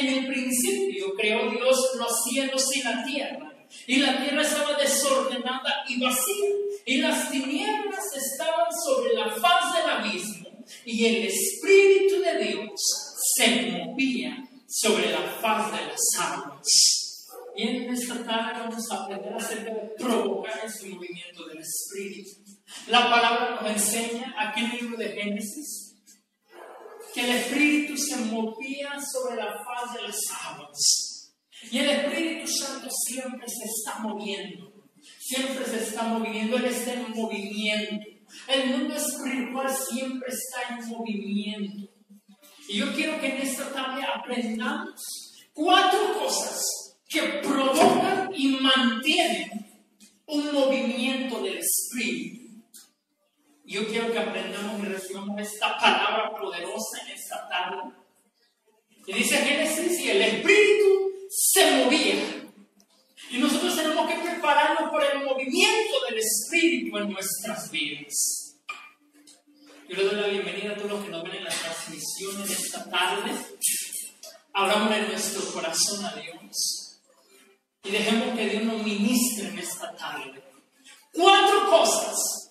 En el principio creó Dios los cielos y la tierra, y la tierra estaba desordenada y vacía, y las tinieblas estaban sobre la faz del abismo, y el Espíritu de Dios se movía sobre la faz de las aguas. Y en esta tarde vamos a aprender acerca de provocar ese movimiento del Espíritu. La palabra nos enseña aquí en el libro de Génesis el Espíritu se movía sobre la faz de las aguas. Y el Espíritu Santo siempre se está moviendo. Siempre se está moviendo. Él está en movimiento. El mundo espiritual siempre está en movimiento. Y yo quiero que en esta tarde aprendamos cuatro cosas que provocan y mantienen un movimiento del Espíritu. Yo quiero que aprendamos y recibamos esta palabra poderosa en esta tarde. Y dice Génesis, el Espíritu se movía. Y nosotros tenemos que prepararnos por el movimiento del Espíritu en nuestras vidas. Yo le doy la bienvenida a todos los que nos ven en las transmisiones de esta tarde. Abramos en nuestro corazón a Dios. Y dejemos que Dios nos ministre en esta tarde. Cuatro cosas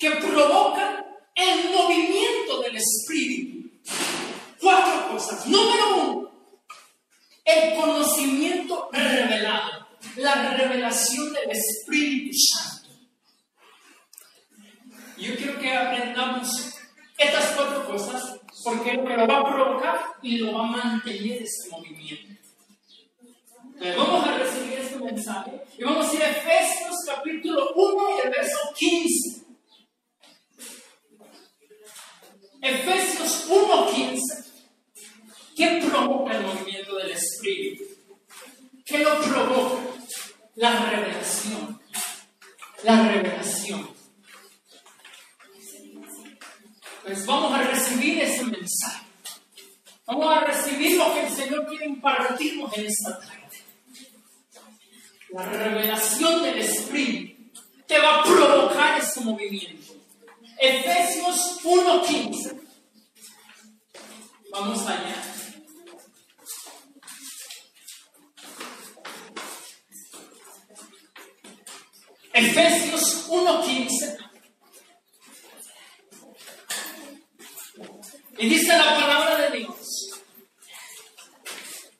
que provocan el movimiento del espíritu. Cuatro cosas. Número uno, el conocimiento revelado, la revelación del Espíritu Santo. Yo quiero que aprendamos estas cuatro cosas porque lo que lo va a provocar y lo va a mantener ese movimiento. vamos a recibir este mensaje y vamos a ir a Efesios capítulo 1 y el verso 15. Efesios 1.15. ¿Qué provoca el movimiento del Espíritu? ¿Qué lo provoca? La revelación. La revelación. Pues vamos a recibir ese mensaje. Vamos a recibir lo que el Señor quiere impartirnos en esta tarde. La revelación del Espíritu te va a provocar ese movimiento. Efesios 1.15. Vamos allá. Efesios 1.15. Y dice la palabra de Dios.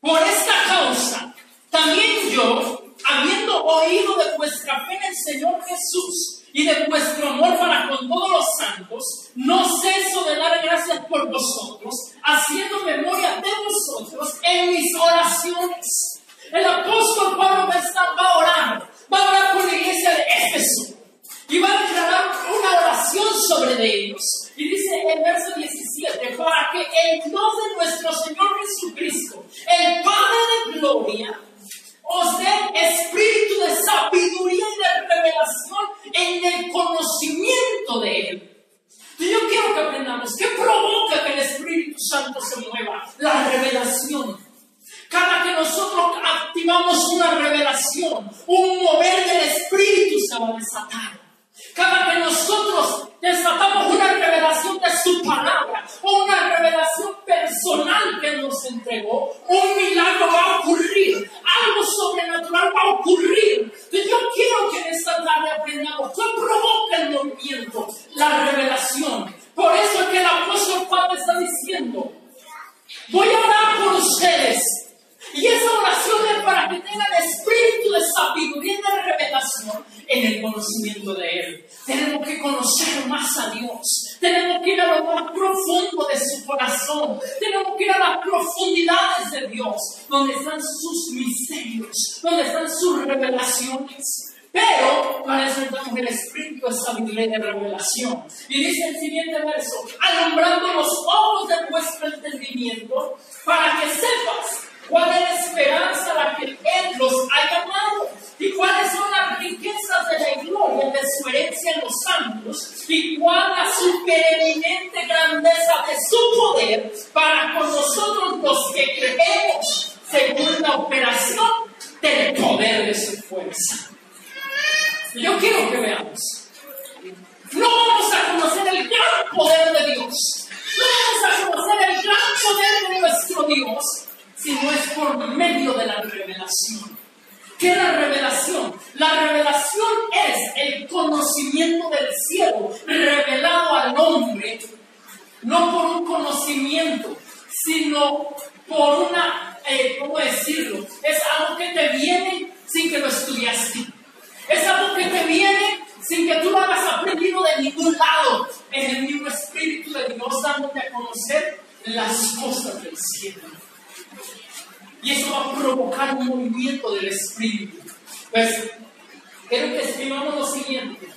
Por esta causa, también yo, habiendo oído de vuestra fe en el Señor Jesús, y de vuestro amor para con todos los santos, no ceso de dar gracias por vosotros, haciendo memoria de vosotros en mis oraciones. El apóstol Pablo va a, estar, va a orar, va a orar por la iglesia de Éfeso y va a declarar una oración sobre ellos. Y dice en verso 17, para que el Dios de nuestro Señor Jesucristo, el Padre de gloria, os dé espíritu de sabiduría y de revelación en el conocimiento de Él. Y yo quiero que aprendamos qué provoca que el Espíritu Santo se mueva. La revelación. Cada que nosotros activamos una revelación, un mover del Espíritu se va a desatar. Cada que nosotros desatamos una revelación de su palabra o una revelación personal que nos entregó, un milagro va a ocurrir, algo sobrenatural va a ocurrir. yo quiero que en esta tarde aprendamos qué provoca el movimiento, la revelación. Por eso es que el apóstol Pablo está diciendo, voy a orar por ustedes y esa oración es para que tengan espíritu de sabiduría y de revelación en el conocimiento de Él. Tenemos que conocer más a Dios. Tenemos que ir a lo más profundo de su corazón. Tenemos que ir a las profundidades de Dios, donde están sus misterios, donde están sus revelaciones. Pero para eso necesitamos el espíritu de sabiduría y de revelación. Y dice el siguiente verso, alumbrando los ojos de vuestro entendimiento, para que sepas cuál es la esperanza a la que Él los ha llamado y cuáles son las riquezas de la gloria de su herencia en los santos y cuál la supereminente grandeza de su poder para con nosotros los que creemos según la operación del poder de su fuerza. Yo quiero que veamos. No vamos a conocer el gran poder de Dios. No vamos a conocer el gran poder de nuestro Dios si no es por medio de la revelación. ¿Qué es la revelación? La revelación es el conocimiento del cielo revelado al hombre, no por un conocimiento, sino por una, eh, ¿cómo decirlo? Es algo que te viene sin que lo estudiaste. Es algo que te viene sin que tú lo hayas aprendido de ningún lado. Es el mismo Espíritu de Dios dándote a conocer las cosas del cielo. Y eso va a provocar un movimiento del Espíritu. Pues, quiero que escribamos lo siguiente.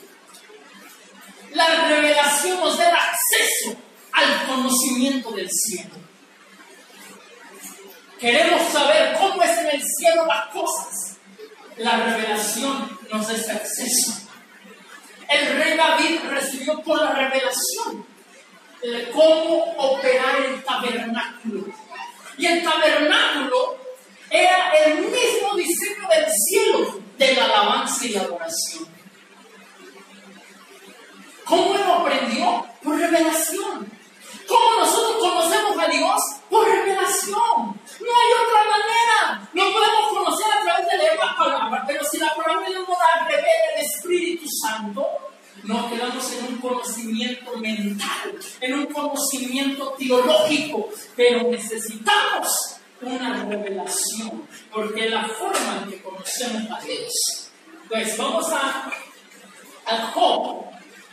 La revelación nos da acceso al conocimiento del cielo. Queremos saber cómo es en el cielo las cosas. La revelación nos da ese acceso. El rey David recibió por la revelación cómo operar el tabernáculo. Y el tabernáculo era el mismo diseño del cielo de la alabanza y la adoración. ¿Cómo lo aprendió? Por revelación. ¿Cómo nosotros conocemos a Dios? Por revelación. No hay otra manera. No podemos conocer a través de leer las palabras, pero si la palabra Dios nos la revela el Espíritu Santo, nos quedamos en un conocimiento mental, en un conocimiento teológico, pero necesitamos una revelación, porque la forma en que conocemos a Dios. Pues vamos a, a Job,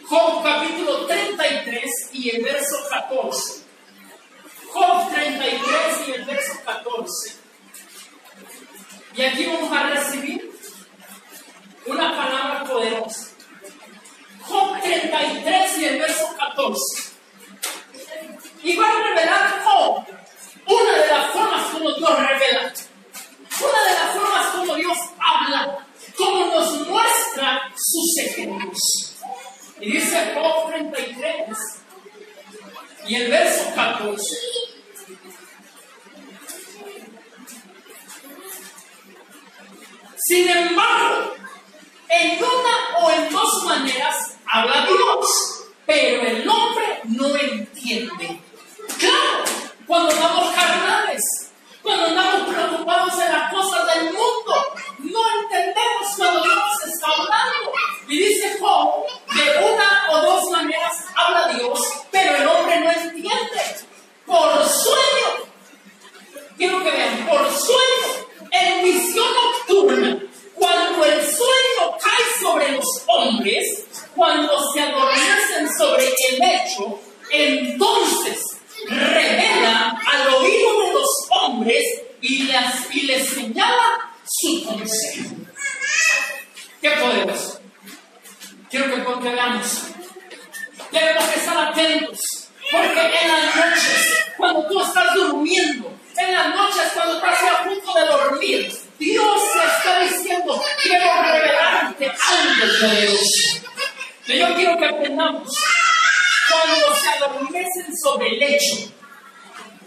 Job capítulo 33 y el verso 14. Job 33 y el verso 14. Y aquí vamos a recibir una palabra poderosa. Job 33 y el verso 14. Y va a revelar Job una de las formas como Dios revela. Una de las formas como Dios habla. Como nos muestra sus secretos. Y dice Job 33 y el verso 14. Sin embargo, en una o en dos maneras habla Dios, pero el hombre no entiende. Claro, cuando andamos carnales, cuando andamos preocupados en las cosas del mundo, no entendemos cuando Dios está hablando. Y dice Job, de una o dos maneras habla Dios, pero el hombre no entiende. Por sueño, quiero que vean, por sueño, en visión nocturna, cuando el sueño cae sobre los hombres, cuando se adormecen sobre el lecho, entonces revela al oído de los hombres y les, y les señala su consejo. ¿Qué podemos? Quiero que, que veamos. Tenemos que estar atentos, porque en las noches, cuando tú estás durmiendo, en las noches cuando estás a punto de dormir, Dios te está diciendo, quiero revelarte algo poderoso. Yo quiero que aprendamos cuando se adormecen sobre el lecho.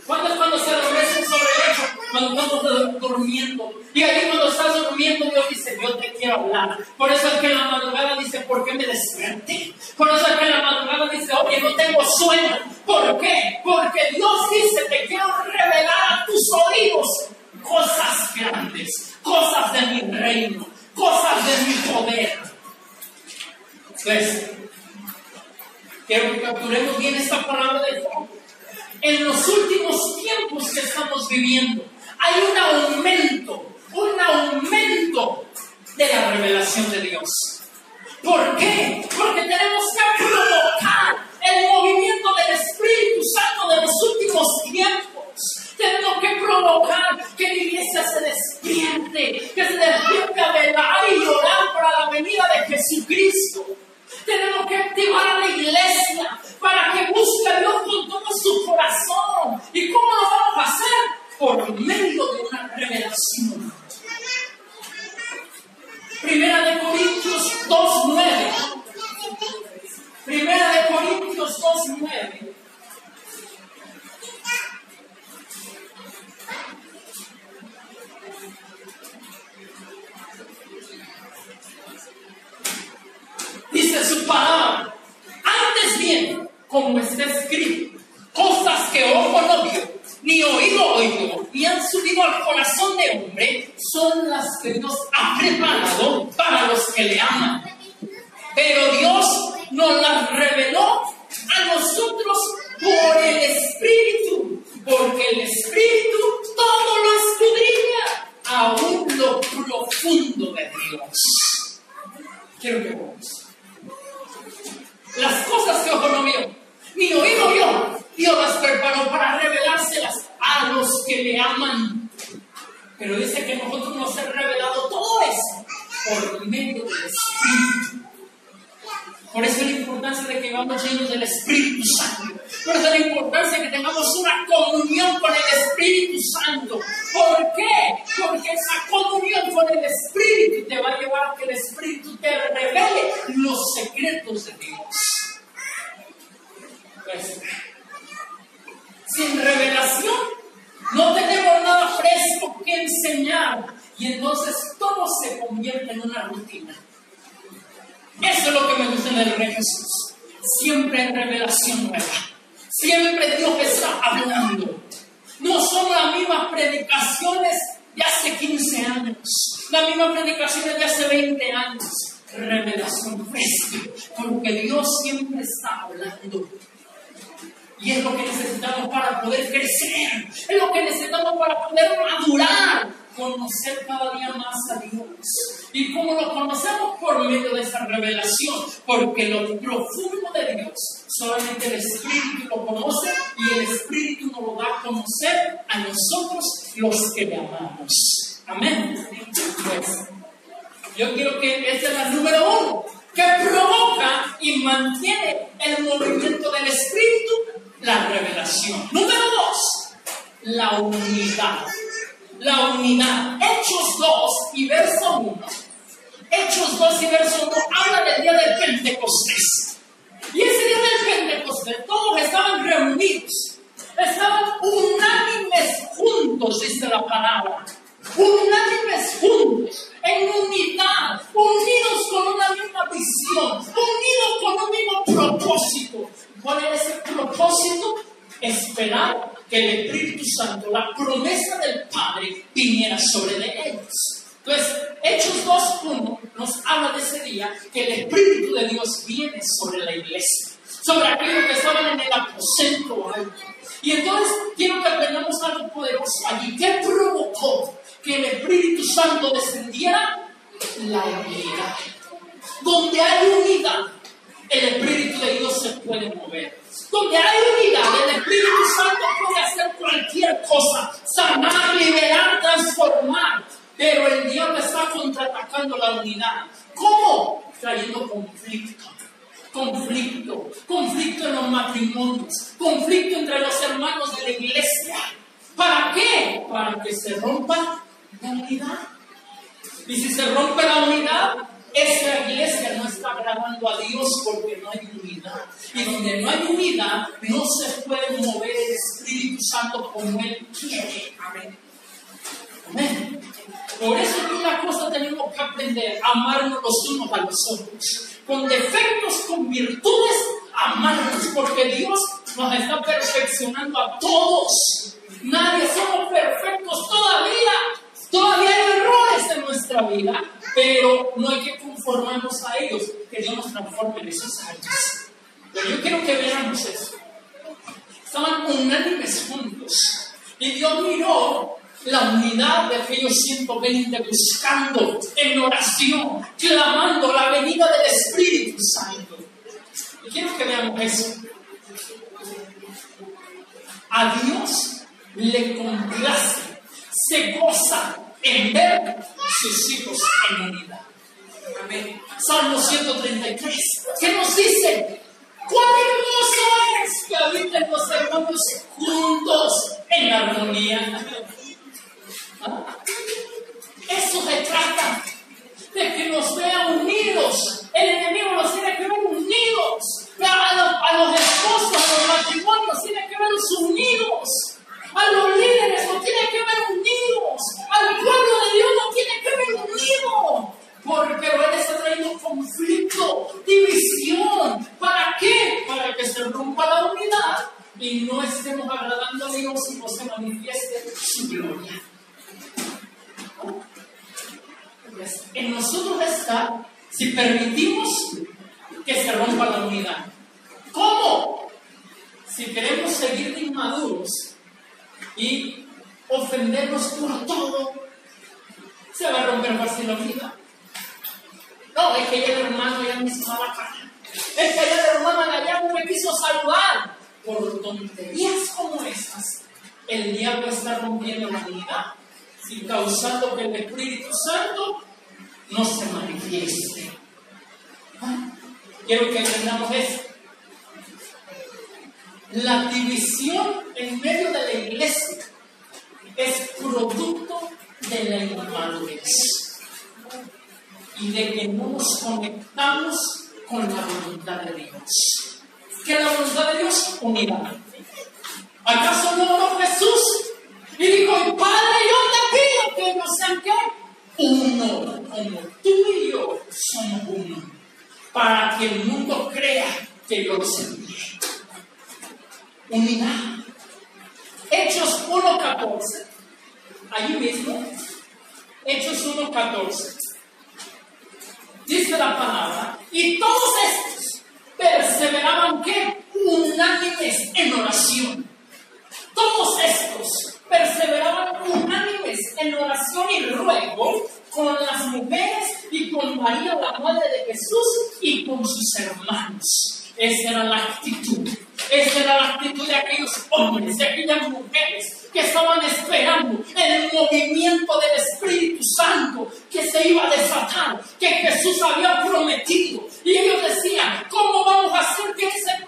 ¿Cuándo es cuando se adormecen sobre el lecho? Cuando estamos durmiendo. Y ahí cuando estás durmiendo, Dios dice, yo te quiero hablar. Por eso es que en la madrugada dice, ¿por qué me desperté? Por eso es que en la madrugada dice, oye, no tengo sueño. ¿Por qué? Porque Dios dice, te quiero revelar a tus oídos cosas grandes, cosas de mi reino, cosas de mi poder. Pues, quiero que capturemos bien esta palabra de Dios en los últimos tiempos que estamos viviendo, hay un aumento, un aumento de la revelación de Dios. ¿Por qué? Porque tenemos que provocar el movimiento del Espíritu Santo de los últimos tiempos. Tenemos que provocar que la iglesia se despierte, que se despierte a velar y llorar para la venida de Jesucristo. Tenemos que activar a la iglesia para que busque a Dios con todo su corazón. ¿Y cómo lo vamos a hacer? Por medio de una revelación. Primera de Corintios 2.9. Primera de Corintios 2.9. Dice su palabra. Antes bien, como está escrito, cosas que ojo no vio, ni oído oído, ni han subido al corazón corazón de hombre son las que Dios ha preparado para los que le aman. Pero Dios nos las reveló a nosotros por el Espíritu, porque el Espíritu todo lo escudriña, aún lo profundo de Dios. Quiero que vamos. Las cosas que ojo no vio, ni oído vio, Dios las preparó para revelárselas a los que le aman. Pero dice que nosotros nos ha revelado todo eso Espíritu. Por eso la importancia de que vamos llenos del Espíritu Santo. Por eso la importancia de que tengamos una comunión con el Espíritu Santo. ¿Por qué? Porque esa comunión con el Espíritu te va a llevar a que el Espíritu te revele los secretos de Dios. Pues, sin revelación no tenemos nada fresco que enseñar y entonces todo se convierte en una rutina. Eso es lo que me gusta en el Rey Jesús. Siempre hay revelación nueva. Siempre Dios está hablando. No son las mismas predicaciones de hace 15 años, las mismas predicaciones de hace 20 años. Revelación fresca, porque Dios siempre está hablando. Y es lo que necesitamos para poder crecer, es lo que necesitamos para poder madurar, conocer cada día más a Dios. ¿Y cómo lo conocemos? Por medio de esa revelación, porque lo profundo de Dios solamente el Espíritu lo conoce y el Espíritu nos lo da a conocer a nosotros los que le amamos. Amén. Pues, yo quiero que esta es la número uno, que provoca y mantiene el movimiento del Espíritu, la revelación. Número dos, la unidad. La unidad. Hechos 2 y verso 1 Hechos 2 y verso 1 habla del día del Pentecostés. Y ese día del Pentecostés todos estaban reunidos, estaban unánimes juntos, dice la palabra. Unánimes juntos, en unidad, unidos con una misma visión, unidos con un mismo propósito. ¿Cuál era ese propósito? Esperar que el Espíritu Santo, la promesa del Padre, viniera sobre ellos. Entonces, Hechos 2.1 nos habla de ese día que el Espíritu de Dios viene sobre la iglesia, sobre aquellos que estaban en el aposento alto. Y entonces quiero que aprendamos algo poderoso allí. ¿Qué provocó que el Espíritu Santo descendiera? La unidad. Donde hay unidad, el Espíritu de Dios se puede mover. Donde hay unidad, el Espíritu Santo puede hacer cualquier cosa, sanar, liberar, transformar. Pero el diablo está contraatacando la unidad. ¿Cómo? Trayendo conflicto. Conflicto. Conflicto en los matrimonios. Conflicto entre los hermanos de la iglesia. ¿Para qué? Para que se rompa la unidad. Y si se rompe la unidad, esa iglesia está agradando a Dios porque no hay unidad. Y donde no hay unidad, no se puede mover el Espíritu Santo como Él quiere. Amén. Amén. Por eso es una cosa tenemos que aprender, amarnos los unos a los otros. Con defectos, con virtudes, amarnos, porque Dios nos está perfeccionando a todos. Nadie somos perfectos todavía. Todavía hay errores en nuestra vida, pero no hay que conformarnos a ellos, que Dios nos transforme en esos años. Pero yo quiero que veamos eso. Estaban unánimes juntos. Y Dios miró la unidad de aquellos 120 buscando en oración, clamando la venida del Espíritu Santo. Y quiero que veamos eso. A Dios le complace, se goza en ver sus hijos en unidad. Amén. Salmo 133, ¿qué nos dice? ¡Cuán hermoso es que habiten los hermanos juntos en armonía! Eso se trata de que nos vean unidos. El enemigo nos tiene que ver unidos. A los, a los esposos, a los matrimonios, tiene que verlos unidos. A los líderes nos tiene que ver unidos. Al pueblo de Dios nos tiene que ver unidos. Porque Él está trayendo conflicto, división. ¿Para qué? Para que se rompa la unidad y no estemos agradando a Dios y no se manifieste su gloria. en nosotros está si permitimos que se rompa la unidad. ¿Cómo? Si queremos seguir inmaduros y ofendernos por todo, se va a romper fácil la unidad. No, es que ya el hermano ya me hizo la cara. Es que ya el hermano allá no me quiso saludar. Por tonterías como esas, el diablo está rompiendo la unidad y causando que el Espíritu Santo no se manifieste. Ah, quiero que entendamos esto. La división en medio de la iglesia es producto de la inmadurez y de que no nos conectamos con la voluntad de Dios. ¿Qué es la voluntad de Dios? Unidad. ¿Acaso no oró Jesús? Y dijo, Padre, yo te pido que ellos sean qué? Uno, como tú y yo somos uno, para que el mundo crea que yo los. Unidad. Hechos 1.14. Allí mismo, Hechos 1.14. Dice la palabra, y todos estos perseveraban que unánimes en oración. Todos estos perseveraban unánimes en oración y ruego con las mujeres y con María, la madre de Jesús, y con sus hermanos. Esa era la actitud. Esa era la actitud de aquellos hombres, de aquellas mujeres que estaban esperando el movimiento del Espíritu Santo que se iba a desatar, que Jesús había prometido. Y ellos decían, ¿cómo vamos a hacer que esa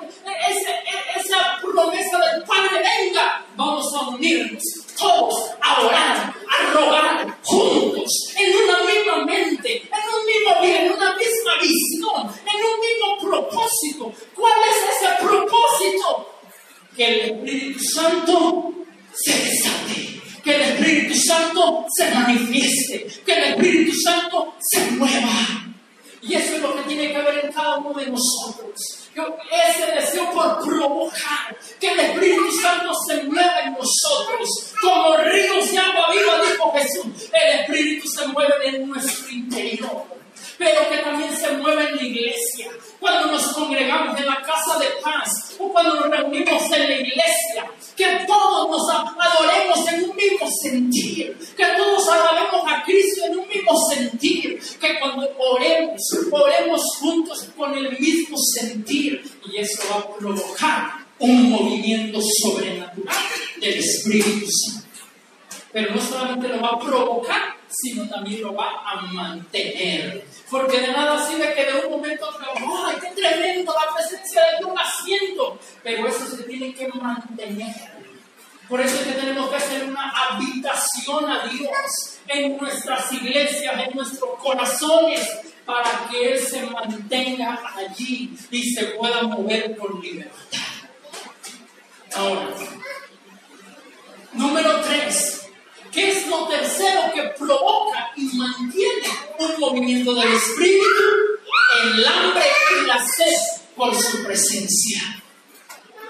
promesa del Padre venga? Vamos a unirnos todos a orar, a rogar juntos, en una misma mente, en un mismo bien, en una misma visión, en un mismo propósito. ¿Cuál es ese propósito? Que el Espíritu Santo se desate, que el Espíritu Santo se manifieste, que el Espíritu Santo se mueva. Y eso es lo que tiene que haber en cada uno de nosotros. Ese deseo por provocar que el Espíritu Santo se mueva en nosotros como ríos de agua viva, dijo Jesús. El Espíritu se mueve en nuestro interior, pero que también se mueve en la iglesia. Cuando nos congregamos en la casa de paz. O cuando nos reunimos en la iglesia, Pero no solamente lo va a provocar, sino también lo va a mantener. Porque de nada sirve que de un momento a otro, ¡ay, qué tremendo la presencia de Dios haciendo! Pero eso se tiene que mantener. Por eso es que tenemos que hacer una habitación a Dios en nuestras iglesias, en nuestros corazones, para que Él se mantenga allí y se pueda mover con libertad. Ahora, número tres. ¿Qué es lo tercero que provoca y mantiene un movimiento del espíritu? El hambre y la sed por su presencia.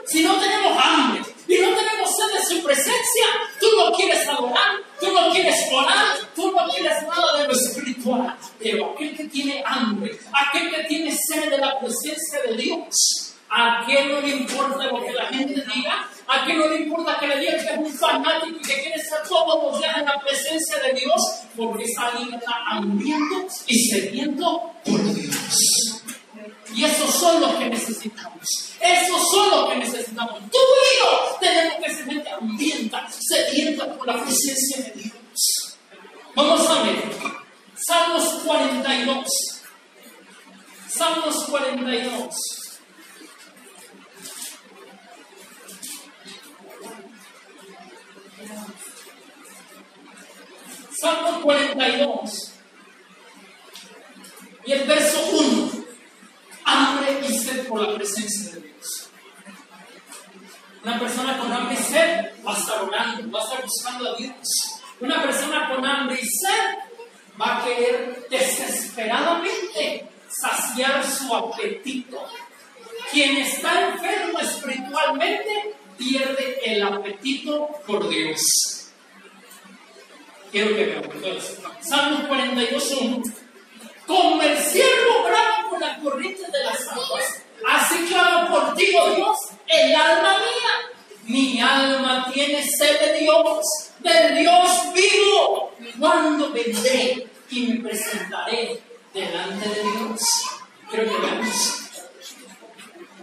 Si no tenemos hambre y no tenemos sed de su presencia, tú no quieres adorar, tú no quieres orar, tú no quieres nada de lo espiritual. Pero aquel que tiene hambre, aquel que tiene sed de la presencia de Dios, ¿a qué no le importa lo que la gente diga? ¿A qué no le importa que le digan que es un fanático y que quiere estar todos los días en la presencia de Dios? Porque esa alguien está hambriento y sediento por Dios. Y esos son los que necesitamos. Esos son los que necesitamos. Tú y yo tenemos que ser gente hambrienta, sedienta por la presencia de Dios. Vamos a ver. Salmos 42. Salmos 42. 42 ¿Cuándo vendré y me presentaré delante de Dios? Quiero que veamos.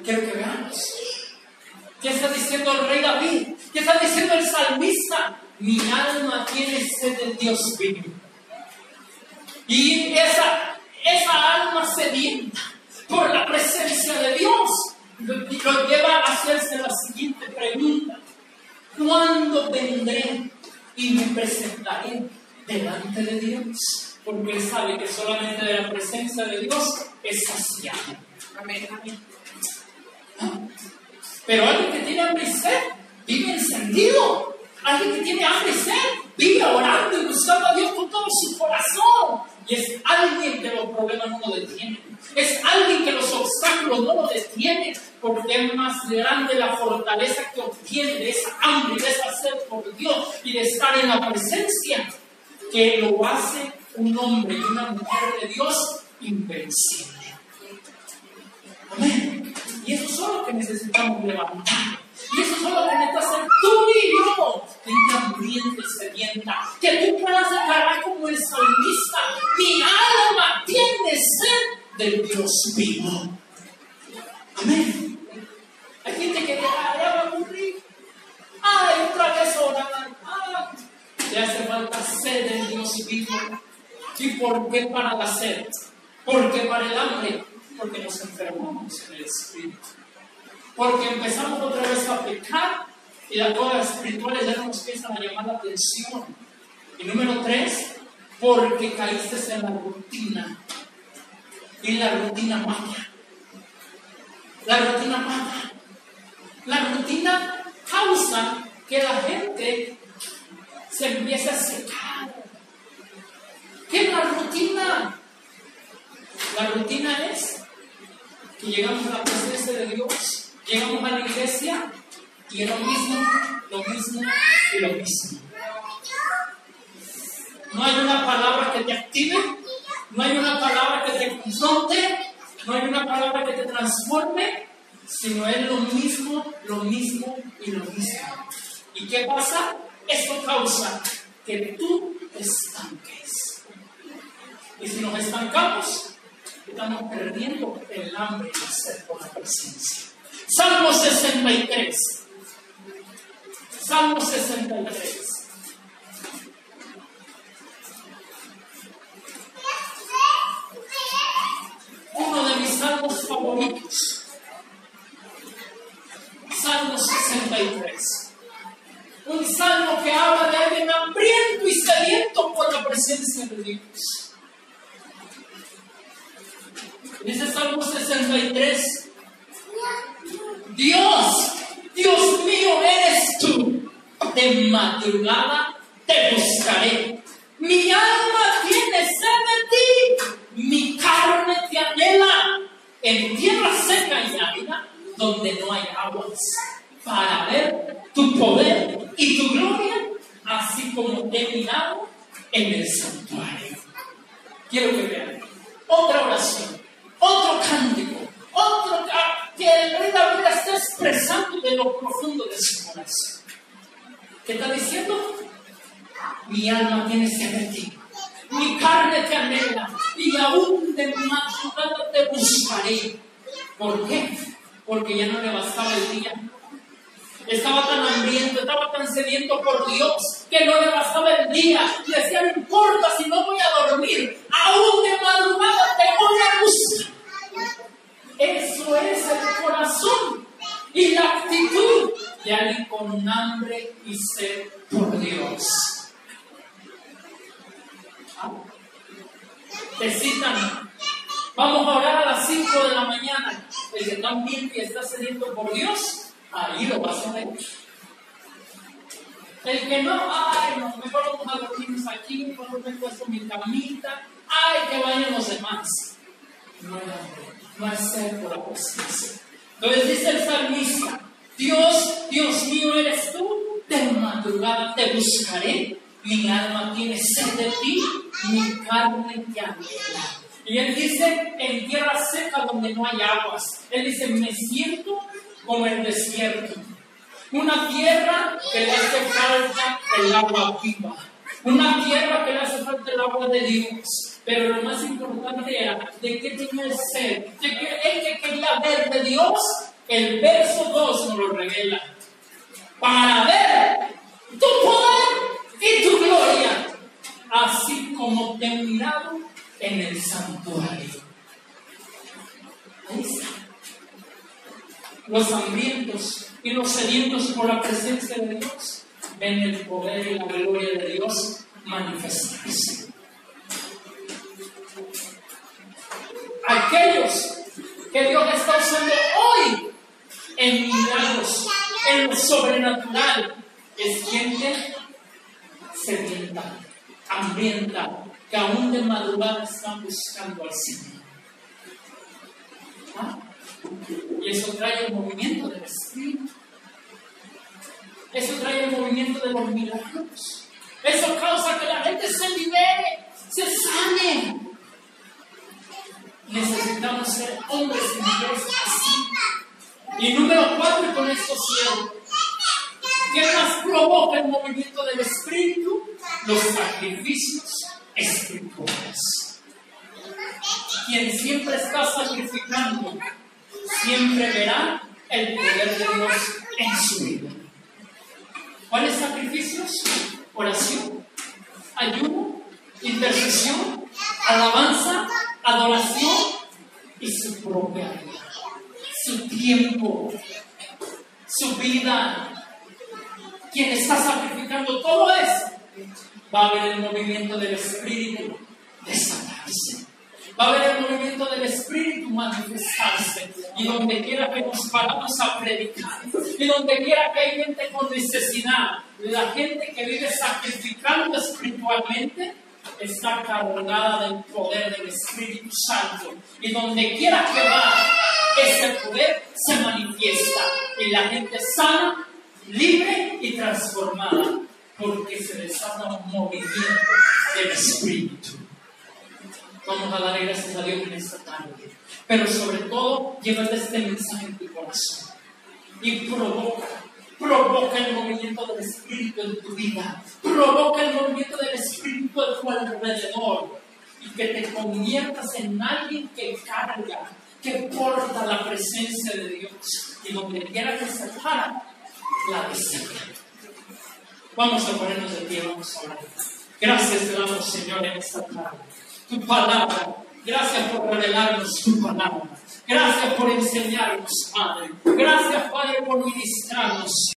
Quiero que veamos. ¿Qué está diciendo el rey David? ¿Qué está diciendo el salmista? Mi alma tiene sed del Dios vivo. Y esa, esa alma sedienta por la presencia de Dios lo lleva a hacerse la siguiente pregunta. ¿Cuándo vendré y me presentaré delante de Dios? Porque él sabe que solamente de la presencia de Dios es saciado. Amén, amén. Pero alguien que tiene hambre y sed vive encendido. Alguien que tiene hambre y sed vive orando y buscando a Dios con todo su corazón. Y es alguien que los problemas no lo detienen. Es alguien que los obstáculos no lo detienen. Porque es más grande la fortaleza que obtiene de esa hambre, de esa sed por Dios y de estar en la presencia que lo hace un hombre y una mujer de Dios invencible. Amén. Y eso es lo que necesitamos levantar. Y eso es lo que necesitas hacer tú y yo. Gente hambrienta y sedienta. Que tú puedas declarar como el salmista: Mi alma tiene sed del Dios vivo. Amén. Hay gente que ya, ya va a morir. Ay, otra vez orar. Le hace falta sed del Dios vivo. ¿Y por qué para la sed? Porque para el hambre porque nos enfermamos en el espíritu. Porque empezamos otra vez a pecar y las cosas espirituales ya no nos empiezan a llamar la atención. Y número tres, porque caíste en la rutina. Y la rutina mata. La rutina mata. La rutina causa que la gente se empiece a secar. ¿Qué es la rutina? La rutina es que llegamos a la presencia de Dios, llegamos a la iglesia y es lo mismo, lo mismo y lo mismo. No hay una palabra que te active, no hay una palabra que te confronte, no hay una palabra que te transforme, sino es lo mismo, lo mismo y lo mismo. ¿Y qué pasa? Esto causa que tú estanques. Y si nos estancamos, estamos perdiendo el hambre y la sed por la presencia. Salmo 63. Salmo 63. Uno de mis salmos favoritos. Salmo 63. Un salmo que habla de alguien hambriento y sediento por la presencia de Dios. Dice Salmo 63. Dios, Dios mío eres tú. De madrugada te buscaré. Mi alma tiene sed de ti. Mi carne te anhela. En tierra seca y árida, donde no hay aguas, para ver tu poder y tu gloria, así como te he mirado en el santuario. Quiero que vean otra oración otro cántico, otro que el rey David está expresando de lo profundo de su corazón. ¿Qué está diciendo? Mi alma tiene sed de ti, mi carne te anhela, y aún de madrugada te buscaré. ¿Por qué? Porque ya no le bastaba el día. Estaba tan hambriento, estaba tan sediento por Dios que no le bastaba el día. Y decía, no importa si no voy a dormir, aún de madrugada te voy a buscar. Eso es el corazón y la actitud de alguien con hambre y sed por Dios. Te citan, vamos a orar a las 5 de la mañana. El que también está sediento por Dios, ahí lo vas a ver. El que no, ay, no, mejor vamos a aquí, mejor me puesto mi camita, ay, que vayan los demás. No hambre no ser por presencia. Entonces dice el salmista, Dios, Dios mío eres tú, de madrugada te buscaré, mi alma tiene sed de ti, mi carne te anhela. Y él dice, en tierra seca donde no hay aguas. Él dice, me siento como el desierto. Una tierra que le hace falta el agua viva. Una tierra que le hace falta el agua de Dios. Pero lo más importante era de qué tenía el ser, de que él que quería ver de Dios, el verso 2 nos lo revela. Para ver tu poder y tu gloria, así como te he mirado en el santuario. Los hambrientos y los sedientos por la presencia de Dios ven el poder y la gloria de Dios manifestarse. Aquellos que Dios está usando hoy en milagros, en lo sobrenatural, es gente sedienta, hambrienta, que aún de madrugada están buscando al Señor. ¿Ah? Y eso trae el movimiento del Espíritu. Eso trae el movimiento de los milagros. Eso causa que la gente se libere, se sane. Necesitamos ser hombres y mujeres. Y número cuatro, con esto cierro. ¿Qué más provoca el movimiento del Espíritu? Los sacrificios espirituales. Quien siempre está sacrificando, siempre verá el poder de Dios en su vida. ¿Cuáles sacrificios? Oración, ayuno, intercesión, alabanza, adoración y su propia vida, su tiempo, su vida. Quien está sacrificando todo eso va a haber el movimiento del Espíritu desatarse. Va a haber el movimiento del Espíritu manifestarse. Y donde quiera que nos paramos a predicar, y donde quiera que hay gente con necesidad, la gente que vive sacrificando espiritualmente, está cargada del poder del Espíritu Santo. Y donde quiera que va, ese poder se manifiesta. Y la gente sana, libre y transformada porque se desata un movimiento del Espíritu. Vamos a dar gracias a Dios en esta tarde. Pero sobre todo, llévate este mensaje en tu corazón y provoca, provoca el movimiento del Espíritu en tu vida, provoca el movimiento del Espíritu a tu alrededor y que te conviertas en alguien que carga, que porta la presencia de Dios y donde quiera que se para, la desea. Vamos a ponernos de pie, vamos a orar. Gracias te damos, Señor, en esta tarde. Tu palabra. Gracias por revelarnos tu palabra. Gracias por enseñarnos, Padre. Gracias, Padre, por ministrarnos.